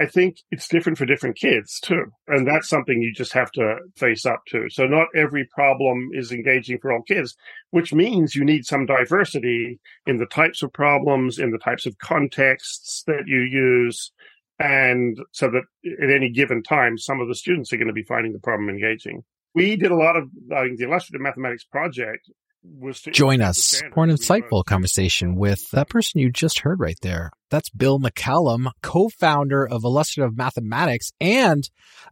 I think it's different for different kids too. And that's something you just have to face up to. So not every problem is engaging for all kids, which means you need some diversity in the types of problems, in the types of contexts that you use. And so that at any given time, some of the students are going to be finding the problem engaging. We did a lot of uh, the illustrative mathematics project Join us for an insightful conversation with that person you just heard right there. That's Bill McCallum, co-founder of Illustrative Mathematics and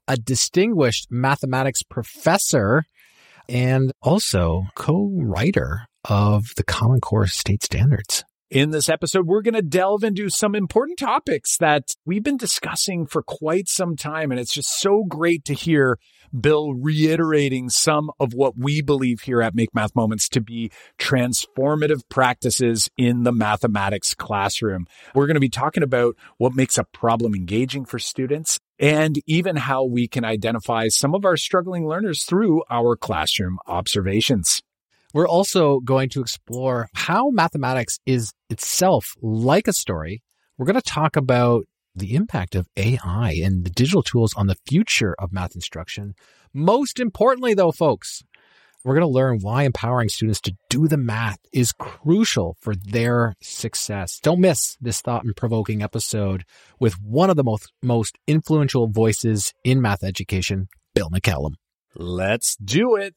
a distinguished mathematics professor and also co-writer of the Common Core State Standards. In this episode, we're going to delve into some important topics that we've been discussing for quite some time. And it's just so great to hear Bill reiterating some of what we believe here at Make Math Moments to be transformative practices in the mathematics classroom. We're going to be talking about what makes a problem engaging for students and even how we can identify some of our struggling learners through our classroom observations. We're also going to explore how mathematics is itself like a story. We're going to talk about the impact of AI and the digital tools on the future of math instruction. Most importantly, though, folks, we're going to learn why empowering students to do the math is crucial for their success. Don't miss this thought provoking episode with one of the most, most influential voices in math education, Bill McCallum. Let's do it.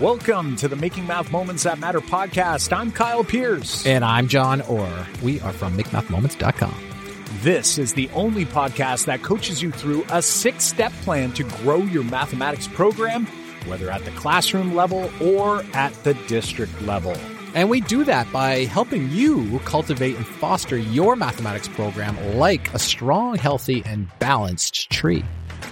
Welcome to the Making Math Moments That Matter podcast. I'm Kyle Pearce. And I'm John Orr. We are from MakeMathMoments.com. This is the only podcast that coaches you through a six step plan to grow your mathematics program, whether at the classroom level or at the district level. And we do that by helping you cultivate and foster your mathematics program like a strong, healthy, and balanced tree.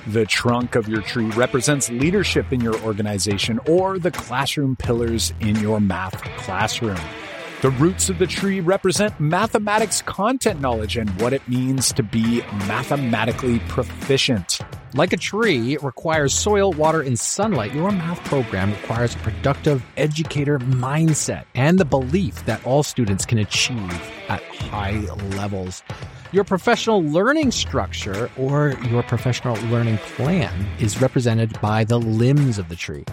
The trunk of your tree represents leadership in your organization or the classroom pillars in your math classroom. The roots of the tree represent mathematics content knowledge and what it means to be mathematically proficient. Like a tree, it requires soil, water, and sunlight. Your math program requires a productive educator mindset and the belief that all students can achieve at high levels. Your professional learning structure or your professional learning plan is represented by the limbs of the tree.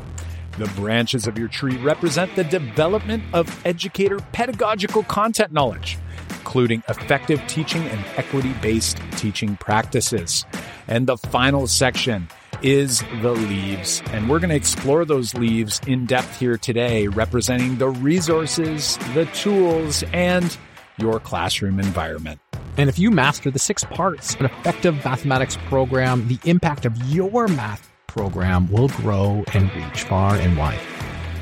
The branches of your tree represent the development of educator pedagogical content knowledge, including effective teaching and equity based teaching practices. And the final section is the leaves. And we're going to explore those leaves in depth here today, representing the resources, the tools, and your classroom environment. And if you master the six parts of an effective mathematics program, the impact of your math program will grow and reach far and wide.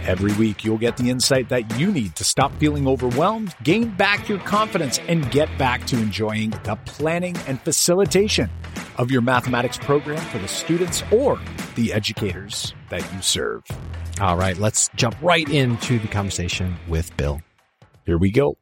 Every week, you'll get the insight that you need to stop feeling overwhelmed, gain back your confidence, and get back to enjoying the planning and facilitation of your mathematics program for the students or the educators that you serve. All right, let's jump right into the conversation with Bill. Here we go.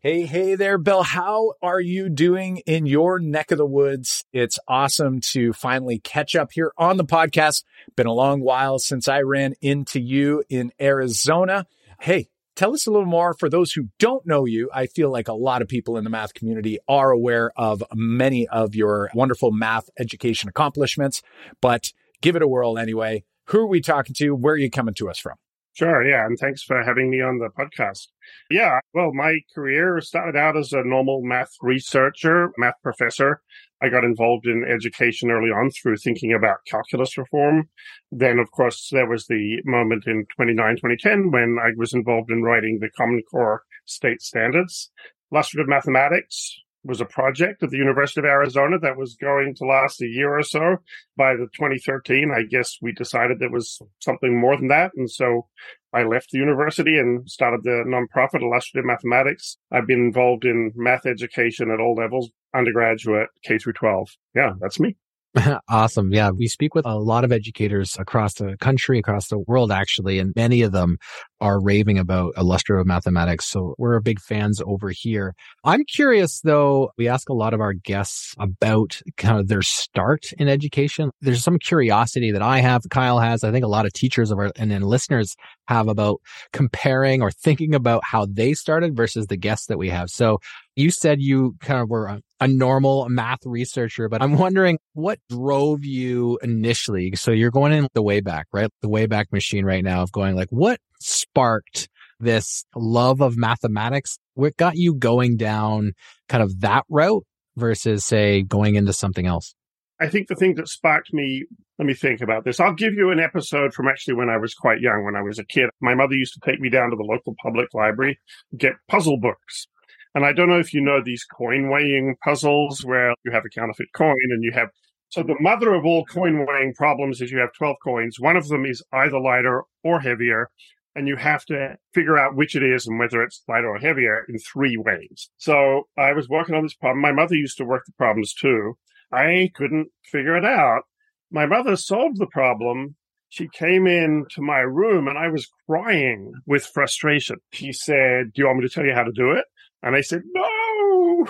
Hey, hey there, Bill. How are you doing in your neck of the woods? It's awesome to finally catch up here on the podcast. Been a long while since I ran into you in Arizona. Hey, tell us a little more for those who don't know you. I feel like a lot of people in the math community are aware of many of your wonderful math education accomplishments, but give it a whirl anyway. Who are we talking to? Where are you coming to us from? Sure. Yeah. And thanks for having me on the podcast. Yeah. Well, my career started out as a normal math researcher, math professor. I got involved in education early on through thinking about calculus reform. Then, of course, there was the moment in 29, 2010 when I was involved in writing the Common Core state standards. Illustrative mathematics was a project at the University of Arizona that was going to last a year or so. By the 2013, I guess we decided there was something more than that. And so I left the university and started the nonprofit Illustrative Mathematics. I've been involved in math education at all levels, undergraduate, K through 12. Yeah, that's me. awesome. Yeah. We speak with a lot of educators across the country, across the world, actually, and many of them are raving about illustrative mathematics. So we're big fans over here. I'm curious though, we ask a lot of our guests about kind of their start in education. There's some curiosity that I have, Kyle has, I think a lot of teachers of our, and then listeners have about comparing or thinking about how they started versus the guests that we have. So you said you kind of were a, a, normal math researcher, but I'm wondering what drove you initially. So you're going in the Wayback, right? The Wayback Machine right now of going like, what sparked this love of mathematics? What got you going down kind of that route versus say going into something else? I think the thing that sparked me, let me think about this. I'll give you an episode from actually when I was quite young, when I was a kid. My mother used to take me down to the local public library, get puzzle books. And I don't know if you know these coin weighing puzzles where you have a counterfeit coin and you have. So the mother of all coin weighing problems is you have 12 coins. One of them is either lighter or heavier. And you have to figure out which it is and whether it's lighter or heavier in three ways. So I was working on this problem. My mother used to work the problems too. I couldn't figure it out. My mother solved the problem. She came into my room and I was crying with frustration. She said, Do you want me to tell you how to do it? And I said, No.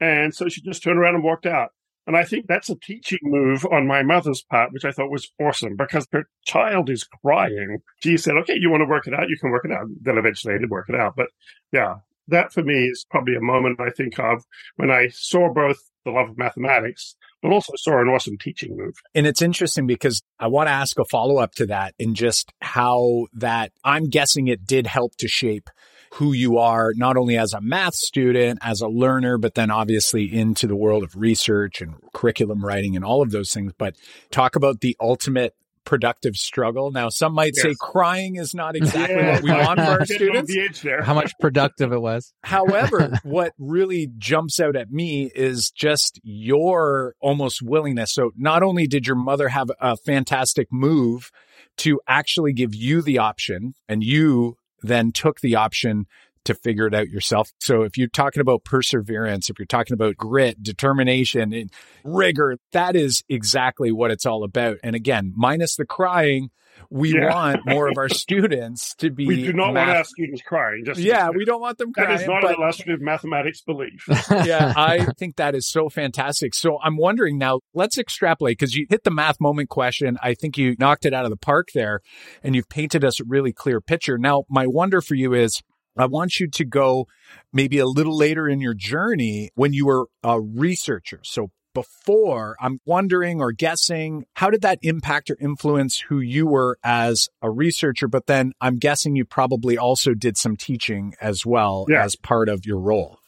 And so she just turned around and walked out. And I think that's a teaching move on my mother's part, which I thought was awesome because her child is crying. She said, okay, you want to work it out? You can work it out. Then eventually I did work it out. But yeah, that for me is probably a moment I think of when I saw both the love of mathematics, but also saw an awesome teaching move. And it's interesting because I want to ask a follow up to that and just how that I'm guessing it did help to shape who you are, not only as a math student, as a learner, but then obviously into the world of research and curriculum writing and all of those things. But talk about the ultimate productive struggle. Now, some might yes. say crying is not exactly yeah. what we want for our students. How much productive it was. However, what really jumps out at me is just your almost willingness. So not only did your mother have a fantastic move to actually give you the option and you then took the option to figure it out yourself. So if you're talking about perseverance, if you're talking about grit, determination, and rigor, that is exactly what it's all about. And again, minus the crying, we yeah. want more of our students to be. We do not math- want our students crying. Just yeah, we don't want them crying. That is not but, an illustrative mathematics belief. yeah, I think that is so fantastic. So I'm wondering now. Let's extrapolate because you hit the math moment question. I think you knocked it out of the park there, and you've painted us a really clear picture. Now, my wonder for you is I want you to go maybe a little later in your journey when you were a researcher. So before, I'm wondering or guessing, how did that impact or influence who you were as a researcher? But then I'm guessing you probably also did some teaching as well yeah. as part of your role.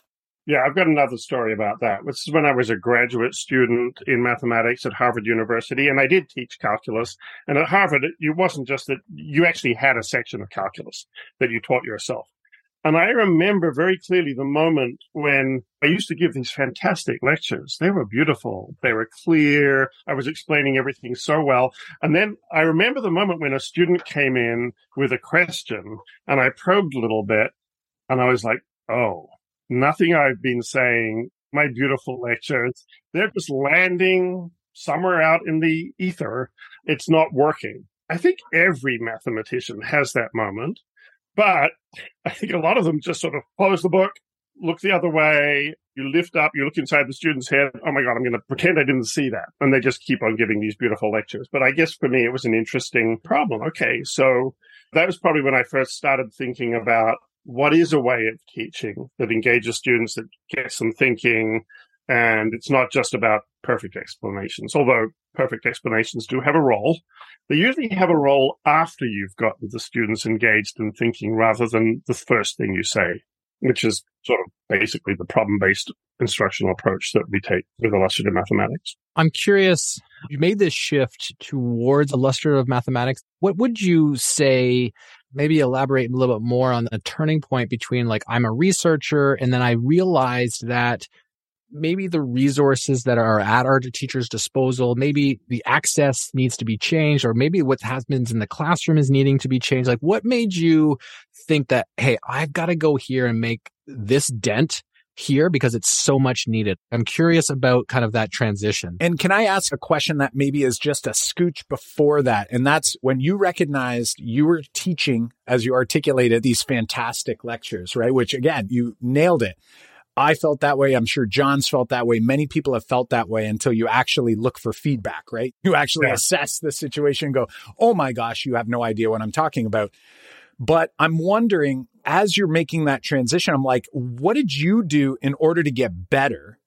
Yeah, I've got another story about that. This is when I was a graduate student in mathematics at Harvard University, and I did teach calculus. And at Harvard, it wasn't just that you actually had a section of calculus that you taught yourself. And I remember very clearly the moment when I used to give these fantastic lectures. They were beautiful. They were clear. I was explaining everything so well. And then I remember the moment when a student came in with a question and I probed a little bit and I was like, Oh, nothing I've been saying, my beautiful lectures, they're just landing somewhere out in the ether. It's not working. I think every mathematician has that moment. But I think a lot of them just sort of close the book, look the other way, you lift up, you look inside the student's head. Oh my God, I'm going to pretend I didn't see that. And they just keep on giving these beautiful lectures. But I guess for me, it was an interesting problem. Okay. So that was probably when I first started thinking about what is a way of teaching that engages students, that gets them thinking. And it's not just about perfect explanations, although perfect explanations do have a role. They usually have a role after you've gotten the students engaged and thinking rather than the first thing you say, which is sort of basically the problem based instructional approach that we take with illustrative mathematics. I'm curious, you made this shift towards illustrative mathematics. What would you say? Maybe elaborate a little bit more on the turning point between like I'm a researcher and then I realized that maybe the resources that are at our teachers' disposal, maybe the access needs to be changed, or maybe what happens in the classroom is needing to be changed. Like, what made you think that, hey, I've got to go here and make this dent here because it's so much needed. I'm curious about kind of that transition. And can I ask a question that maybe is just a scooch before that? And that's when you recognized you were teaching, as you articulated, these fantastic lectures, right? Which again, you nailed it. I felt that way. I'm sure John's felt that way. Many people have felt that way until you actually look for feedback, right? You actually yeah. assess the situation and go, Oh my gosh, you have no idea what I'm talking about. But I'm wondering, as you're making that transition, I'm like, what did you do in order to get better?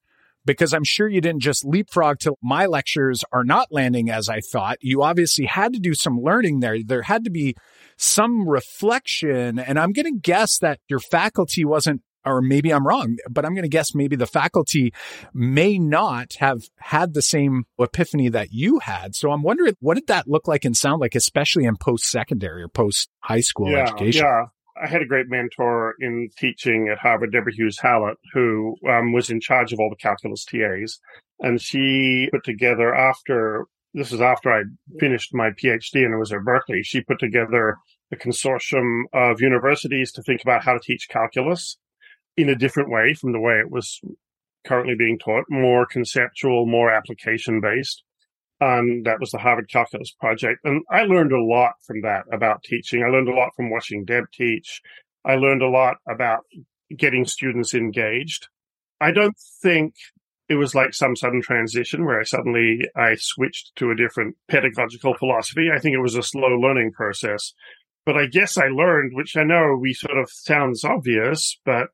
Because I'm sure you didn't just leapfrog to my lectures are not landing as I thought. You obviously had to do some learning there. There had to be some reflection. And I'm going to guess that your faculty wasn't or maybe I'm wrong, but I'm going to guess maybe the faculty may not have had the same epiphany that you had. So I'm wondering, what did that look like and sound like, especially in post secondary or post high school yeah, education? Yeah. I had a great mentor in teaching at Harvard, Deborah Hughes Hallett, who um, was in charge of all the calculus TAs. And she put together after, this is after I finished my PhD and it was at Berkeley, she put together a consortium of universities to think about how to teach calculus in a different way from the way it was currently being taught, more conceptual, more application based. And um, that was the Harvard Calculus Project. And I learned a lot from that about teaching. I learned a lot from watching Deb teach. I learned a lot about getting students engaged. I don't think it was like some sudden transition where I suddenly I switched to a different pedagogical philosophy. I think it was a slow learning process. But I guess I learned, which I know we sort of sounds obvious, but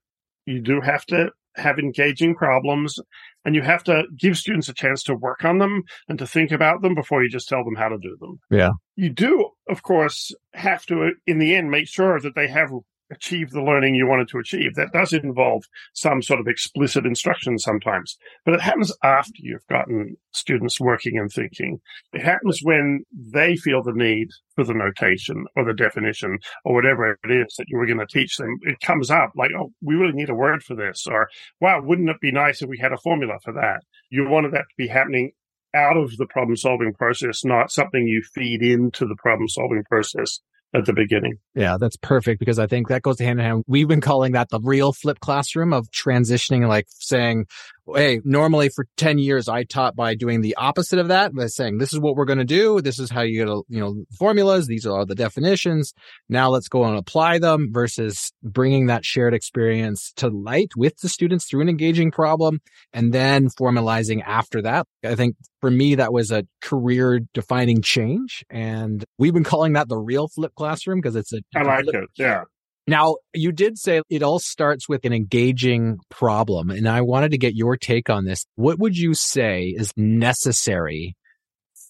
you do have to have engaging problems and you have to give students a chance to work on them and to think about them before you just tell them how to do them. Yeah. You do, of course, have to, in the end, make sure that they have achieve the learning you wanted to achieve. That does involve some sort of explicit instruction sometimes, but it happens after you've gotten students working and thinking. It happens when they feel the need for the notation or the definition or whatever it is that you were going to teach them. It comes up like, oh, we really need a word for this, or wow, wouldn't it be nice if we had a formula for that? You wanted that to be happening out of the problem solving process, not something you feed into the problem solving process at the beginning. Yeah, that's perfect because I think that goes hand in hand. We've been calling that the real flip classroom of transitioning, like saying, hey, normally for 10 years, I taught by doing the opposite of that, by saying, this is what we're going to do. This is how you get, you know, formulas. These are the definitions. Now let's go and apply them versus bringing that shared experience to light with the students through an engaging problem and then formalizing after that. I think for me, that was a career defining change. And we've been calling that the real flip classroom because it's a, I like it. Yeah. Now, you did say it all starts with an engaging problem, and I wanted to get your take on this. What would you say is necessary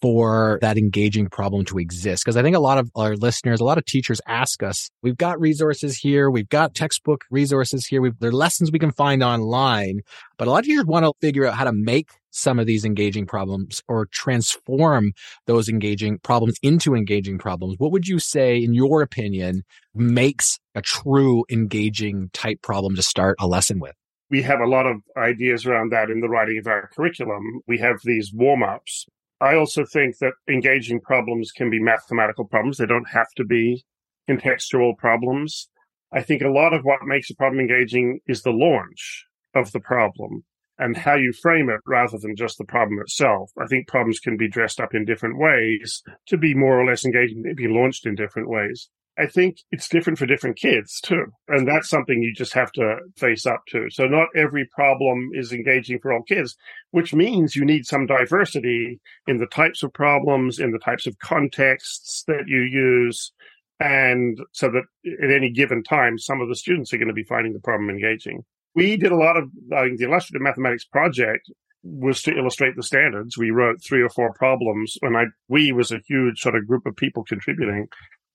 for that engaging problem to exist? Because I think a lot of our listeners, a lot of teachers ask us, we've got resources here, we've got textbook resources here, we've, there are lessons we can find online, but a lot of teachers want to figure out how to make some of these engaging problems or transform those engaging problems into engaging problems. What would you say, in your opinion, makes a true engaging type problem to start a lesson with? We have a lot of ideas around that in the writing of our curriculum. We have these warm ups. I also think that engaging problems can be mathematical problems. They don't have to be contextual problems. I think a lot of what makes a problem engaging is the launch of the problem and how you frame it rather than just the problem itself. I think problems can be dressed up in different ways to be more or less engaging, be launched in different ways. I think it's different for different kids too. And that's something you just have to face up to. So not every problem is engaging for all kids, which means you need some diversity in the types of problems, in the types of contexts that you use. And so that at any given time, some of the students are going to be finding the problem engaging we did a lot of uh, the illustrative mathematics project was to illustrate the standards. We wrote three or four problems, and I we was a huge sort of group of people contributing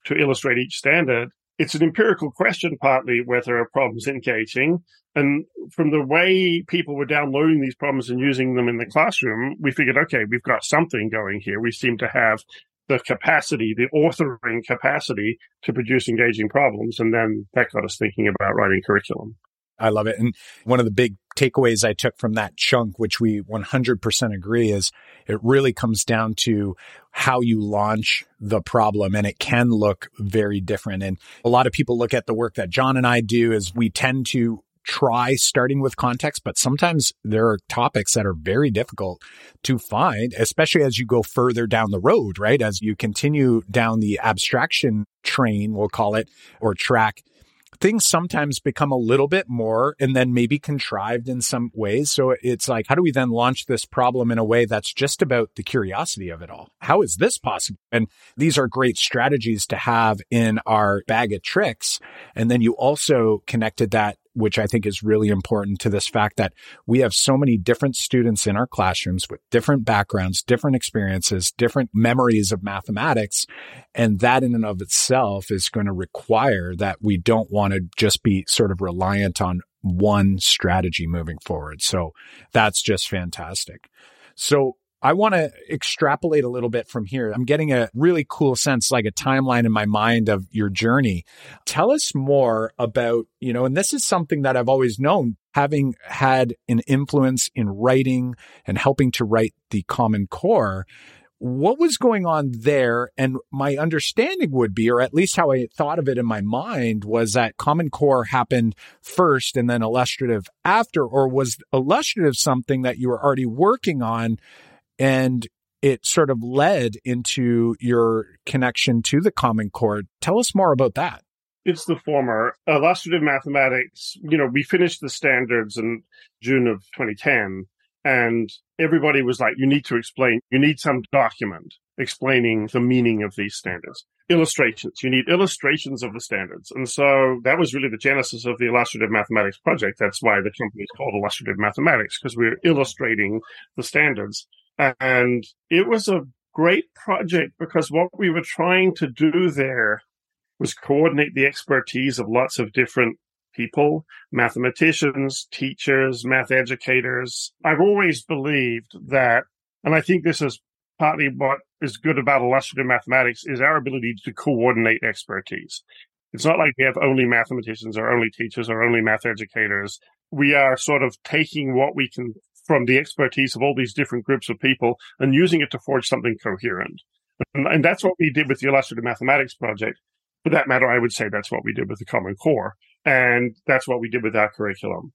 to illustrate each standard. It's an empirical question, partly whether a problem's engaging. And from the way people were downloading these problems and using them in the classroom, we figured, okay, we've got something going here. We seem to have the capacity, the authoring capacity to produce engaging problems. And then that got us thinking about writing curriculum. I love it. And one of the big takeaways I took from that chunk, which we 100% agree, is it really comes down to how you launch the problem and it can look very different. And a lot of people look at the work that John and I do is we tend to try starting with context, but sometimes there are topics that are very difficult to find, especially as you go further down the road, right? As you continue down the abstraction train, we'll call it, or track, things sometimes become a little bit more and then maybe contrived in some ways. So it's like, how do we then launch this problem in a way that's just about the curiosity of it all? How is this possible? And these are great strategies to have in our bag of tricks. And then you also connected that which I think is really important to this fact that we have so many different students in our classrooms with different backgrounds, different experiences, different memories of mathematics. And that in and of itself is going to require that we don't want to just be sort of reliant on one strategy moving forward. So that's just fantastic. So I want to extrapolate a little bit from here. I'm getting a really cool sense, like a timeline in my mind of your journey. Tell us more about, you know, and this is something that I've always known, having had an influence in writing and helping to write the Common Core. What was going on there? And my understanding would be, or at least how I thought of it in my mind, was that Common Core happened first and then illustrative after, or was illustrative something that you were already working on and it sort of led into your connection to the Common Core. Tell us more about that. It's the former. Uh, illustrative mathematics, you know, we finished the standards in June of 2010, and everybody was like, you need to explain, you need some document explaining the meaning of these standards. Illustrations. You need illustrations of the standards. And so that was really the genesis of the Illustrative Mathematics Project. That's why the company is called Illustrative Mathematics, because we're illustrating the standards. And it was a great project because what we were trying to do there was coordinate the expertise of lots of different people, mathematicians, teachers, math educators. I've always believed that, and I think this is partly what is good about illustrative mathematics is our ability to coordinate expertise. It's not like we have only mathematicians or only teachers or only math educators. We are sort of taking what we can from the expertise of all these different groups of people and using it to forge something coherent. And, and that's what we did with the Illustrative Mathematics Project. For that matter, I would say that's what we did with the Common Core. And that's what we did with our curriculum.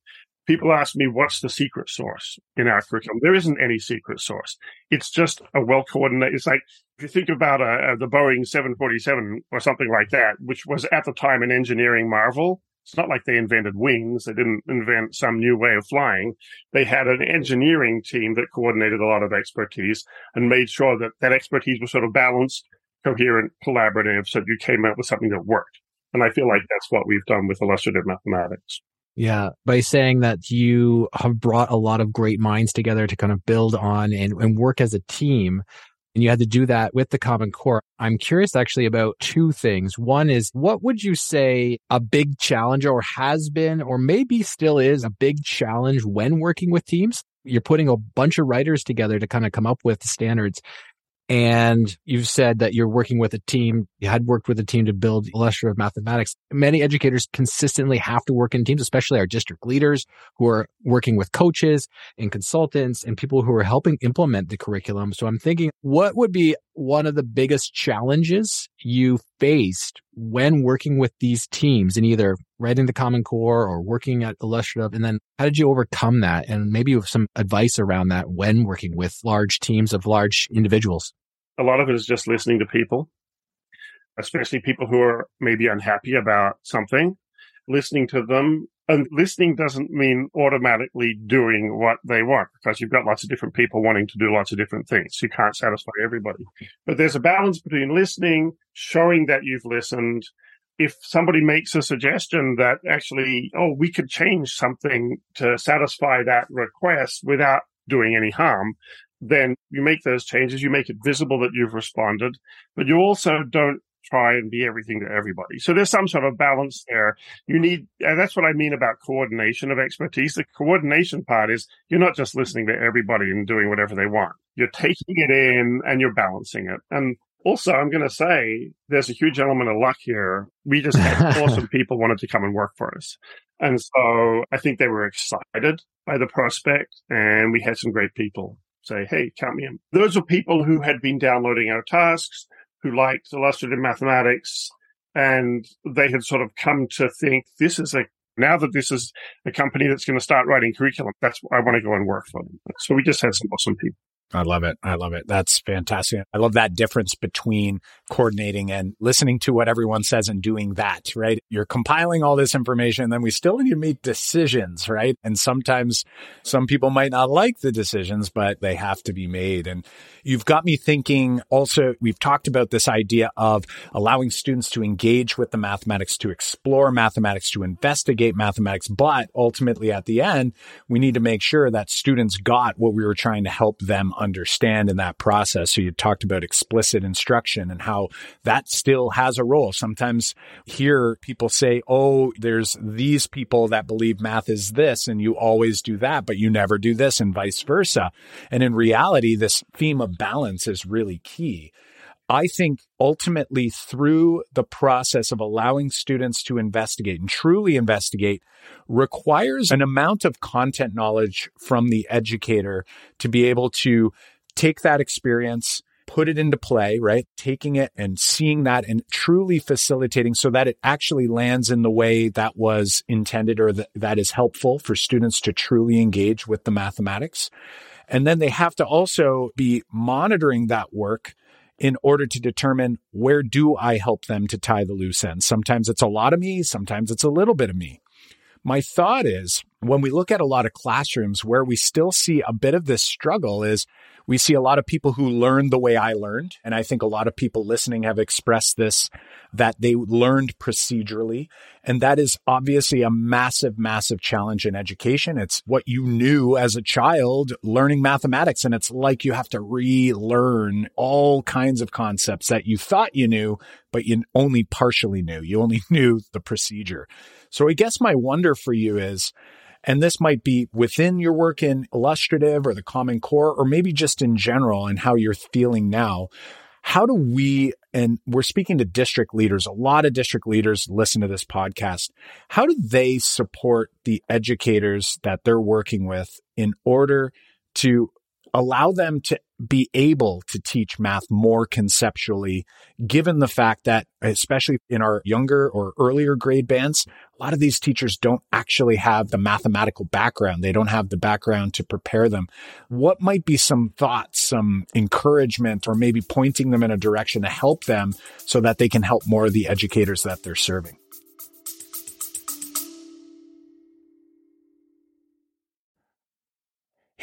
People ask me, what's the secret source in our curriculum? There isn't any secret source. It's just a well coordinated. It's like if you think about uh, the Boeing 747 or something like that, which was at the time an engineering marvel, it's not like they invented wings. They didn't invent some new way of flying. They had an engineering team that coordinated a lot of expertise and made sure that that expertise was sort of balanced, coherent, collaborative, so you came up with something that worked. And I feel like that's what we've done with illustrative mathematics. Yeah, by saying that you have brought a lot of great minds together to kind of build on and, and work as a team and you had to do that with the Common Core. I'm curious actually about two things. One is what would you say a big challenge or has been or maybe still is a big challenge when working with teams? You're putting a bunch of writers together to kind of come up with standards. And you've said that you're working with a team, you had worked with a team to build illustrative mathematics. Many educators consistently have to work in teams, especially our district leaders who are working with coaches and consultants and people who are helping implement the curriculum. So I'm thinking, what would be one of the biggest challenges you faced when working with these teams in either writing the Common Core or working at Illustrative? And then how did you overcome that? And maybe you have some advice around that when working with large teams of large individuals. A lot of it is just listening to people, especially people who are maybe unhappy about something, listening to them and listening doesn't mean automatically doing what they want because you've got lots of different people wanting to do lots of different things. You can't satisfy everybody. But there's a balance between listening, showing that you've listened. If somebody makes a suggestion that actually, oh, we could change something to satisfy that request without doing any harm, then you make those changes. You make it visible that you've responded, but you also don't try and be everything to everybody. So there's some sort of balance there. You need, and that's what I mean about coordination of expertise. The coordination part is you're not just listening to everybody and doing whatever they want. You're taking it in and you're balancing it. And also, I'm going to say there's a huge element of luck here. We just had awesome people wanted to come and work for us. And so I think they were excited by the prospect and we had some great people say, Hey, count me in. Those are people who had been downloading our tasks who liked illustrative mathematics, and they had sort of come to think this is a Now that this is a company that's going to start writing curriculum, that's I want to go and work for them. So we just had some awesome people. I love it. I love it. That's fantastic. I love that difference between coordinating and listening to what everyone says and doing that, right? You're compiling all this information, and then we still need to make decisions, right? And sometimes some people might not like the decisions, but they have to be made. And you've got me thinking also, we've talked about this idea of allowing students to engage with the mathematics, to explore mathematics, to investigate mathematics. But ultimately at the end, we need to make sure that students got what we were trying to help understand in that process. So you talked about explicit instruction and how that still has a role. Sometimes here people say, Oh, there's these people that believe math is this and you always do that, but you never do this and vice versa. And in reality, this theme of balance is really key. I think ultimately through the process of allowing students to investigate and truly investigate requires an amount of content knowledge from the educator to be able to take that experience, put it into play, right? Taking it and seeing that and truly facilitating so that it actually lands in the way that was intended or that, that is helpful for students to truly engage with the mathematics. And then they have to also be monitoring that work in order to determine where do I help them to tie the loose ends. Sometimes it's a lot of me, sometimes it's a little bit of me. My thought is when we look at a lot of classrooms where we still see a bit of this struggle is we see a lot of people who learn the way I learned. And I think a lot of people listening have expressed this that they learned procedurally. And that is obviously a massive, massive challenge in education. It's what you knew as a child learning mathematics. And it's like you have to relearn all kinds of concepts that you thought you knew, but you only partially knew. You only knew the procedure. So I guess my wonder for you is, and this might be within your work in illustrative or the Common Core, or maybe just in general and how you're feeling now. How do we, and we're speaking to district leaders, a lot of district leaders listen to this podcast. How do they support the educators that they're working with in order to allow them to be able to teach math more conceptually, given the fact that, especially in our younger or earlier grade bands, a lot of these teachers don't actually have the mathematical background. They don't have the background to prepare them. What might be some thoughts, some encouragement, or maybe pointing them in a direction to help them so that they can help more of the educators that they're serving?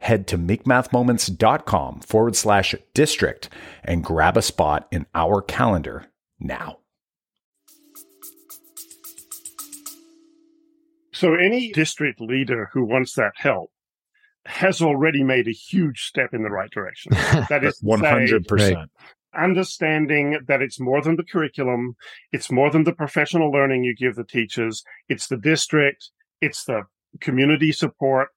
head to makemathmoments.com forward slash district and grab a spot in our calendar now. So, any district leader who wants that help has already made a huge step in the right direction. That is 100%. understanding that it's more than the curriculum, it's more than the professional learning you give the teachers, it's the district, it's the community support,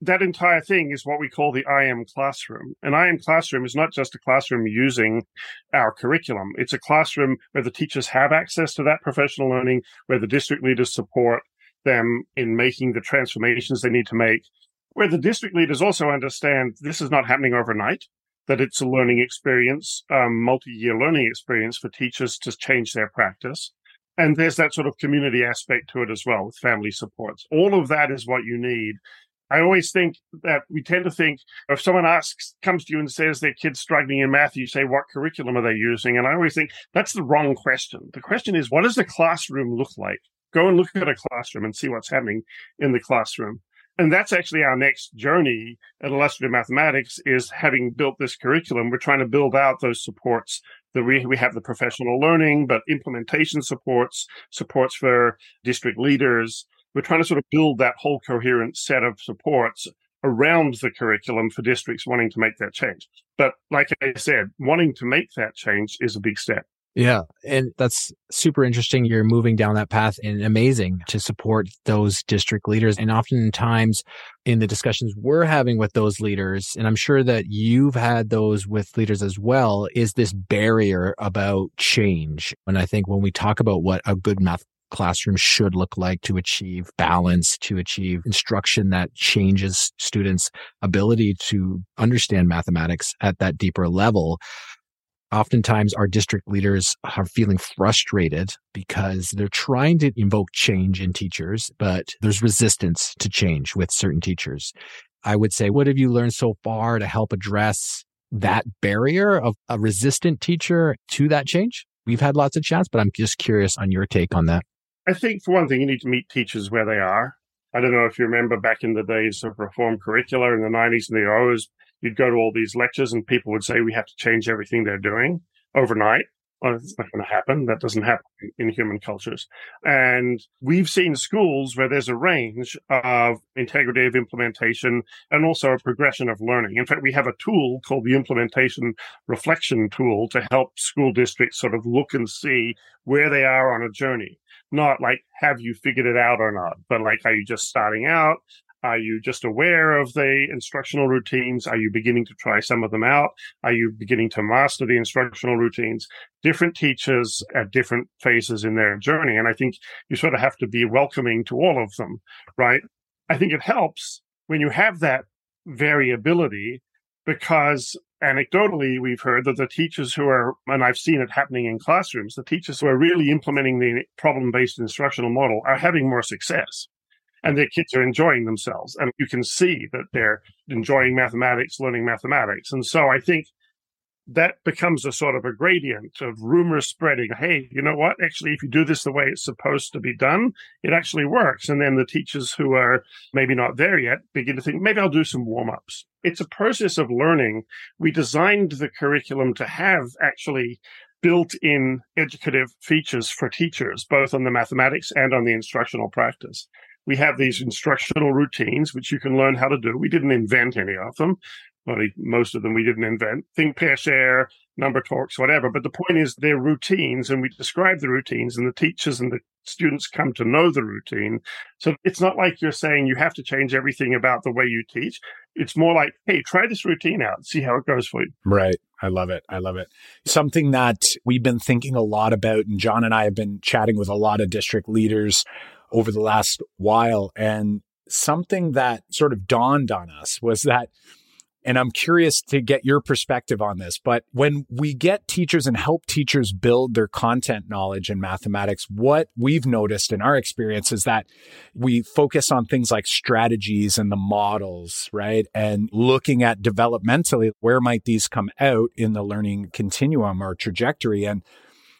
that entire thing is what we call the IM classroom. An IM classroom is not just a classroom using our curriculum. It's a classroom where the teachers have access to that professional learning, where the district leaders support them in making the transformations they need to make, where the district leaders also understand this is not happening overnight, that it's a learning experience, um, multi-year learning experience for teachers to change their practice. And there's that sort of community aspect to it as well with family supports. All of that is what you need I always think that we tend to think if someone asks, comes to you and says their kid's struggling in math, you say, what curriculum are they using? And I always think that's the wrong question. The question is, what does the classroom look like? Go and look at a classroom and see what's happening in the classroom. And that's actually our next journey at Illustrative Mathematics is having built this curriculum. We're trying to build out those supports that we, we have the professional learning, but implementation supports, supports for district leaders. We're trying to sort of build that whole coherent set of supports around the curriculum for districts wanting to make that change. But like I said, wanting to make that change is a big step. Yeah. And that's super interesting. You're moving down that path and amazing to support those district leaders. And oftentimes in the discussions we're having with those leaders, and I'm sure that you've had those with leaders as well, is this barrier about change. And I think when we talk about what a good math classroom should look like to achieve balance, to achieve instruction that changes students' ability to understand mathematics at that deeper level oftentimes our district leaders are feeling frustrated because they're trying to invoke change in teachers, but there's resistance to change with certain teachers. I would say, what have you learned so far to help address that barrier of a resistant teacher to that change? We've had lots of chats, but I'm just curious on your take on that. I think, for one thing, you need to meet teachers where they are. I don't know if you remember back in the days of reform curricula in the 90s and the O's, you'd go to all these lectures and people would say we have to change everything they're doing overnight. Oh, well, it's not going to happen. That doesn't happen in human cultures. And we've seen schools where there's a range of integrative implementation and also a progression of learning. In fact, we have a tool called the implementation reflection tool to help school districts sort of look and see where they are on a journey. Not like, have you figured it out or not, but like, are you just starting out? Are you just aware of the instructional routines? Are you beginning to try some of them out? Are you beginning to master the instructional routines? Different teachers at different phases in their journey. And I think you sort of have to be welcoming to all of them, right? I think it helps when you have that variability because anecdotally, we've heard that the teachers who are, and I've seen it happening in classrooms, the teachers who are really implementing the problem based instructional model are having more success and their kids are enjoying themselves. And you can see that they're enjoying mathematics, learning mathematics. And so I think that becomes a sort of a gradient of rumor spreading. Hey, you know what? Actually, if you do this the way it's supposed to be done, it actually works. And then the teachers who are maybe not there yet begin to think, maybe I'll do some warm ups. It's a process of learning. We designed the curriculum to have actually built in educative features for teachers, both on the mathematics and on the instructional practice we have these instructional routines, which you can learn how to do. We didn't invent any of them. Well, most of them we didn't invent. Think, pair, share, number talks, whatever. But the point is they're routines and we describe the routines and the teachers and the students come to know the routine. So it's not like you're saying you have to change everything about the way you teach. It's more like, hey, try this routine out, see how it goes for you. Right. I love it. I love it. Something that we've been thinking a lot about, and John and I have been chatting with a lot of district leaders over the last while. And something that sort of dawned on us was that, and I'm curious to get your perspective on this, but when we get teachers and help teachers build their content knowledge in mathematics, what we've noticed in our experience is that we focus on things like strategies and the models, right? And looking at developmentally, where might these come out in the learning continuum or trajectory? And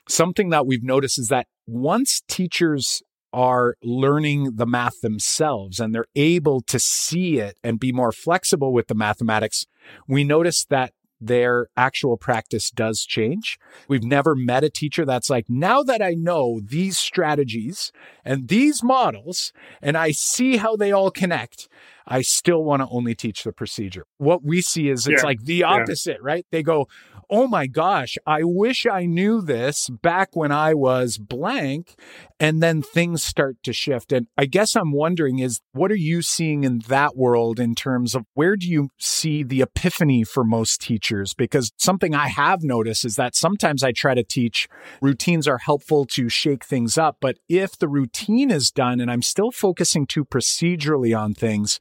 something that we've noticed is that once teachers are learning the math themselves and they're able to see it and be more flexible with the mathematics, we notice that their actual practice does change. We've never met a teacher that's like, now that I know these strategies and these models and I see how they all connect, I still want to only teach the procedure. What we see is it's yeah. like the opposite, yeah. right? They go, oh my gosh, I wish I knew this back when I was blank. And then things start to shift. And I guess I'm wondering is what are you seeing in that world in terms of where do you see the epiphany for most teachers? Because something I have noticed is that sometimes I try to teach routines are helpful to shake things up. But if the routine is done and I'm still focusing too procedurally on things,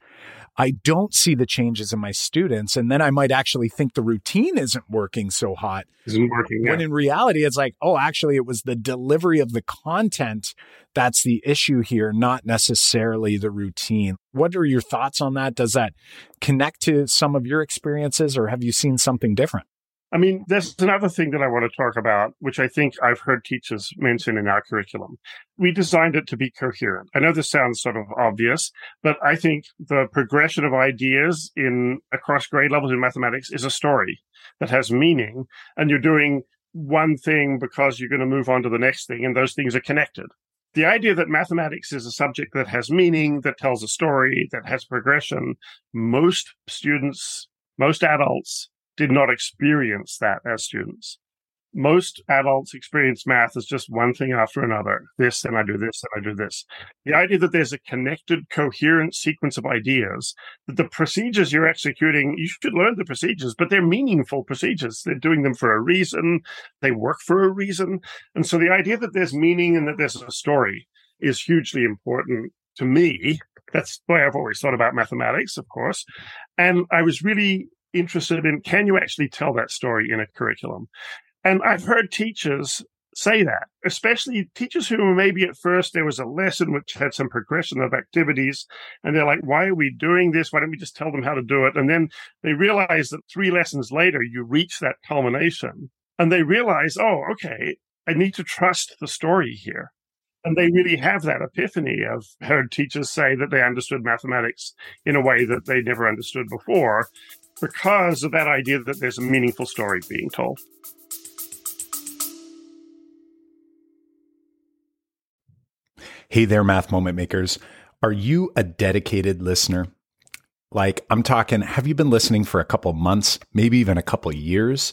I don't see the changes in my students. And then I might actually think the routine isn't working so hot. Isn't working. When in reality, it's like, oh, actually, it was the delivery of the content that's the issue here, not necessarily the routine. What are your thoughts on that? Does that connect to some of your experiences or have you seen something different? I mean, there's another thing that I want to talk about, which I think I've heard teachers mention in our curriculum. We designed it to be coherent. I know this sounds sort of obvious, but I think the progression of ideas in across grade levels in mathematics is a story that has meaning, and you're doing one thing because you're going to move on to the next thing, and those things are connected. The idea that mathematics is a subject that has meaning, that tells a story, that has progression, most students, most adults did not experience that as students. Most adults experience math as just one thing after another. This, and I do this, and I do this. The idea that there's a connected, coherent sequence of ideas, that the procedures you're executing, you should learn the procedures, but they're meaningful procedures. They're doing them for a reason. They work for a reason. And so the idea that there's meaning and that there's a story is hugely important to me. That's the way I've always thought about mathematics, of course. And I was really interested in can you actually tell that story in a curriculum? And I've heard teachers say that, especially teachers who maybe at first there was a lesson which had some progression of activities, and they're like, why are we doing this? Why don't we just tell them how to do it? And then they realize that three lessons later, you reach that culmination and they realize, oh, okay, I need to trust the story here. And they really have that epiphany. I've heard teachers say that they understood mathematics in a way that they never understood before because of that idea that there's a meaningful story being told. Hey there, math moment makers. Are you a dedicated listener? Like, I'm talking, have you been listening for a couple months, maybe even a couple years?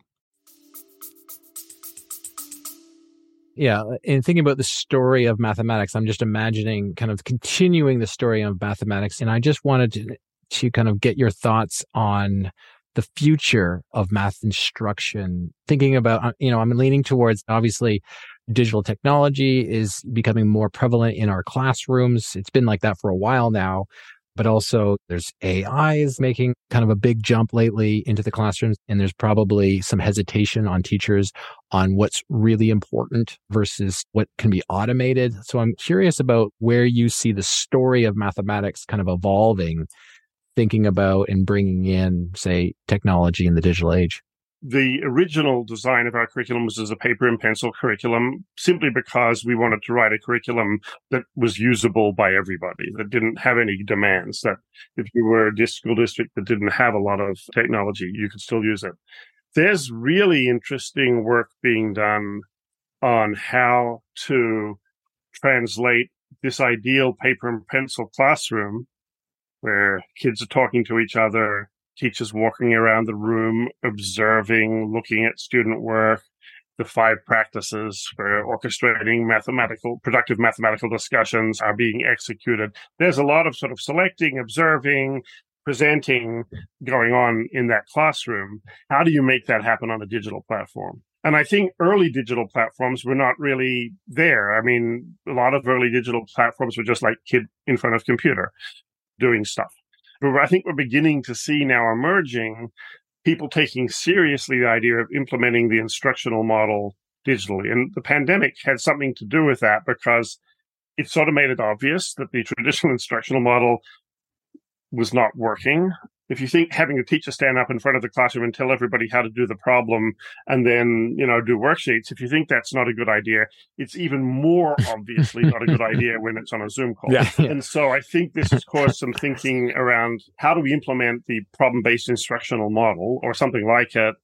Yeah. in thinking about the story of mathematics, I'm just imagining kind of continuing the story of mathematics. And I just wanted to, to kind of get your thoughts on the future of math instruction. Thinking about, uh, you know, I'm leaning towards obviously digital technology is becoming more prevalent in our classrooms. It's been like that for a while now but also there's AI is making kind of a big jump lately into the classrooms. And there's probably some hesitation on teachers on what's really important versus what can be automated. So I'm curious about where you see the story of mathematics kind of evolving, thinking about and bringing in, say, technology in the digital age the original design of our curriculum was as a paper and pencil curriculum simply because we wanted to write a curriculum that was usable by everybody, that didn't have any demands, that if you were a school district that didn't have a lot of technology, you could still use it. There's really interesting work being done on how to translate this ideal paper and pencil classroom where kids are talking to each other, teachers walking around the room, observing, looking at student work, the five practices for orchestrating mathematical, productive mathematical discussions are being executed. There's a lot of sort of selecting, observing, presenting going on in that classroom. How do you make that happen on a digital platform? And I think early digital platforms were not really there. I mean, a lot of early digital platforms were just like kid in front of computer doing stuff. But I think we're beginning to see now emerging people taking seriously the idea of implementing the instructional model digitally. And the pandemic had something to do with that because it sort of made it obvious that the traditional instructional model was not working if you think having a teacher stand up in front of the classroom and tell everybody how to do the problem and then you know do worksheets if you think that's not a good idea it's even more obviously not a good idea when it's on a zoom call. Yeah, yeah. and so i think this has caused some thinking around how do we implement the problem based instructional model or something like it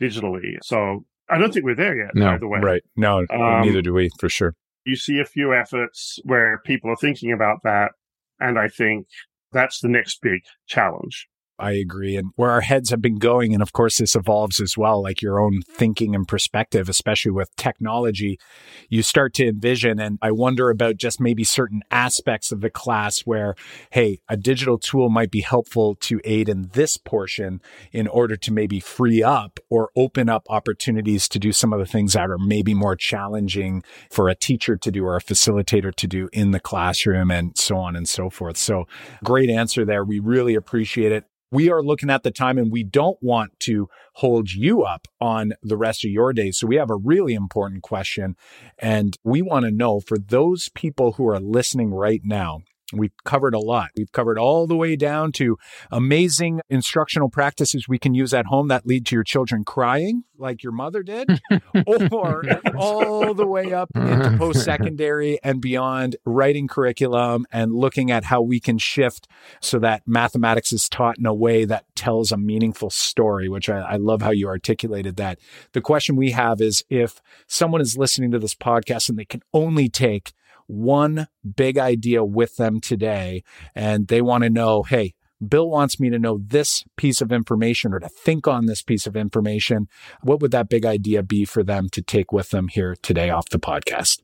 digitally. So i don't think we're there yet no, by the way. right. No um, neither do we for sure. you see a few efforts where people are thinking about that and i think that's the next big challenge I agree. And where our heads have been going, and of course, this evolves as well, like your own thinking and perspective, especially with technology, you start to envision. And I wonder about just maybe certain aspects of the class where, hey, a digital tool might be helpful to aid in this portion in order to maybe free up or open up opportunities to do some of the things that are maybe more challenging for a teacher to do or a facilitator to do in the classroom and so on and so forth. So, great answer there. We really appreciate it we are looking at the time and we don't want to hold you up on the rest of your day. So we have a really important question and we want to know for those people who are listening right now, We've covered a lot. We've covered all the way down to amazing instructional practices we can use at home that lead to your children crying, like your mother did, or all the way up into post secondary and beyond, writing curriculum and looking at how we can shift so that mathematics is taught in a way that tells a meaningful story, which I, I love how you articulated that. The question we have is if someone is listening to this podcast and they can only take one big idea with them today and they want to know, hey, Bill wants me to know this piece of information or to think on this piece of information. What would that big idea be for them to take with them here today off the podcast?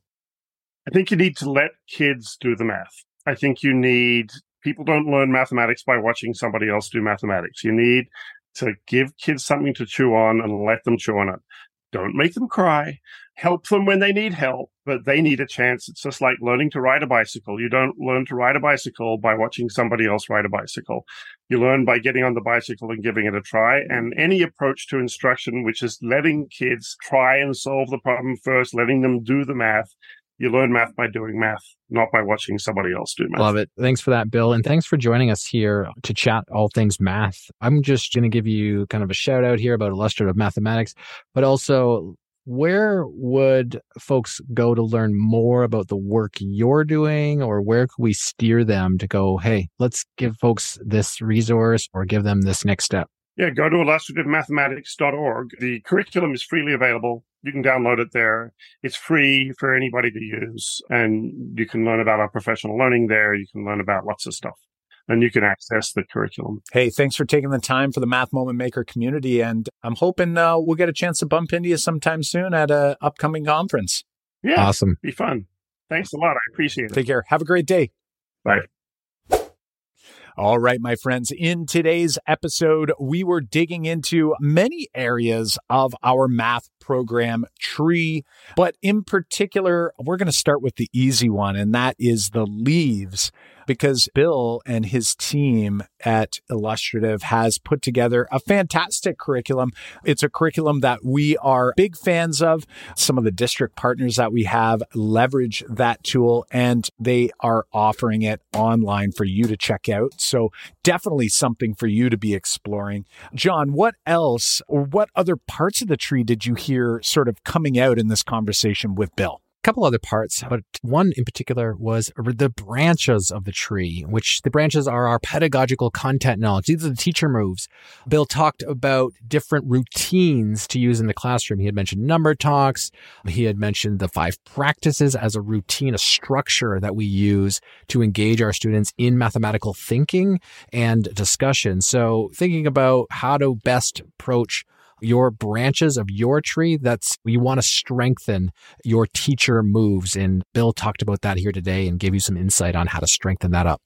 I think you need to let kids do the math. I think you need, people don't learn mathematics by watching somebody else do mathematics. You need to give kids something to chew on and let them chew on it. Don't make them cry help them when they need help, but they need a chance. It's just like learning to ride a bicycle. You don't learn to ride a bicycle by watching somebody else ride a bicycle. You learn by getting on the bicycle and giving it a try. And any approach to instruction, which is letting kids try and solve the problem first, letting them do the math. You learn math by doing math, not by watching somebody else do math. Love it. Thanks for that, Bill. And thanks for joining us here to chat all things math. I'm just going to give you kind of a shout out here about illustrative mathematics, but also where would folks go to learn more about the work you're doing or where could we steer them to go hey let's give folks this resource or give them this next step yeah go to illustrativemathematics.org the curriculum is freely available you can download it there it's free for anybody to use and you can learn about our professional learning there you can learn about lots of stuff and you can access the curriculum. Hey, thanks for taking the time for the Math Moment Maker community. And I'm hoping uh, we'll get a chance to bump into you sometime soon at an upcoming conference. Yeah. Awesome. Be fun. Thanks a lot. I appreciate it. Take care. Have a great day. Bye. All right, my friends, in today's episode, we were digging into many areas of our math program tree, but in particular, we're going to start with the easy one, and that is the leaves because Bill and his team at Illustrative has put together a fantastic curriculum. It's a curriculum that we are big fans of. Some of the district partners that we have leverage that tool and they are offering it online for you to check out. So definitely something for you to be exploring. Jon, what else or what other parts of the tree did you hear sort of coming out in this conversation with Bill? Couple other parts, but one in particular was the branches of the tree, which the branches are our pedagogical content knowledge. These are the teacher moves. Bill talked about different routines to use in the classroom. He had mentioned number talks. He had mentioned the five practices as a routine, a structure that we use to engage our students in mathematical thinking and discussion. So thinking about how to best approach your branches of your tree that's you want to strengthen your teacher moves and bill talked about that here today and gave you some insight on how to strengthen that up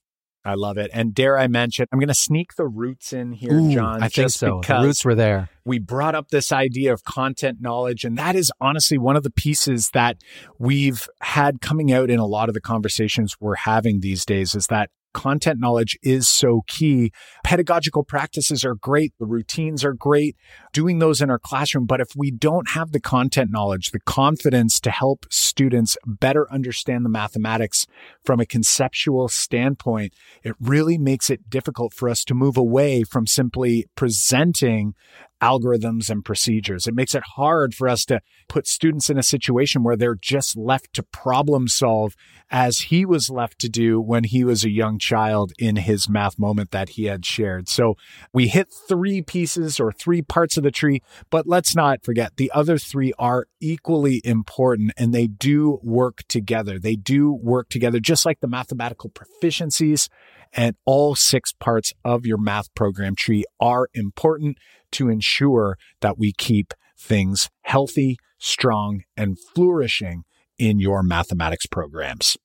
I love it. And dare I mention, I'm going to sneak the roots in here, Ooh, Jon. I think so. The roots were there. We brought up this idea of content knowledge, and that is honestly one of the pieces that we've had coming out in a lot of the conversations we're having these days is that content knowledge is so key. Pedagogical practices are great. The routines are great doing those in our classroom. But if we don't have the content knowledge, the confidence to help students better understand the mathematics from a conceptual standpoint, it really makes it difficult for us to move away from simply presenting algorithms and procedures. It makes it hard for us to put students in a situation where they're just left to problem solve as he was left to do when he was a young child in his math moment that he had shared. So we hit three pieces or three parts of the tree, but let's not forget the other three are equally important and they do work together. They do work together just like the mathematical proficiencies And all six parts of your math program tree are important to ensure that we keep things healthy, strong, and flourishing in your mathematics programs.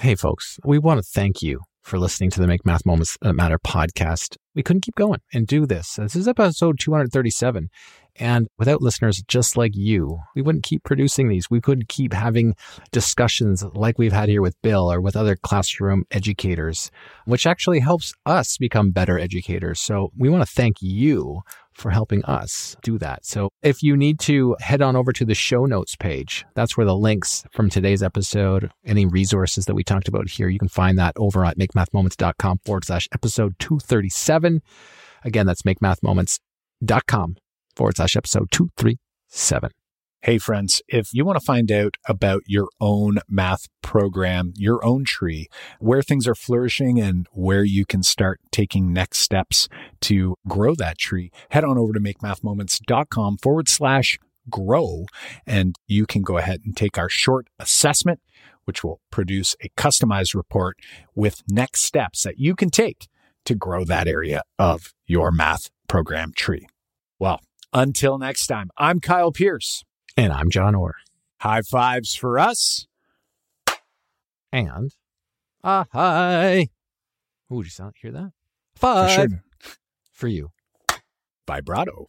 Hey, folks, we want to thank you for listening to the Make Math Moments Matter podcast. We couldn't keep going and do this. This is episode 237. And without listeners just like you, we wouldn't keep producing these. We couldn't keep having discussions like we've had here with Bill or with other classroom educators, which actually helps us become better educators. So we want to thank you for helping us do that. So if you need to head on over to the show notes page, that's where the links from today's episode, any resources that we talked about here, you can find that over at makemathmoments.com forward slash episode 237. Again, that's makemathmoments.com forward slash episode 237. Hey, friends, if you want to find out about your own math program, your own tree, where things are flourishing and where you can start taking next steps to grow that tree, head on over to makemathmoments.com forward slash grow. And you can go ahead and take our short assessment, which will produce a customized report with next steps that you can take to grow that area of your math program tree. Well, until next time, I'm Kyle Pearce. And I'm Jon Orr. High fives for us. And a hi. Ooh, did you sound, hear that? Five. For, sure. for you. Vibrato.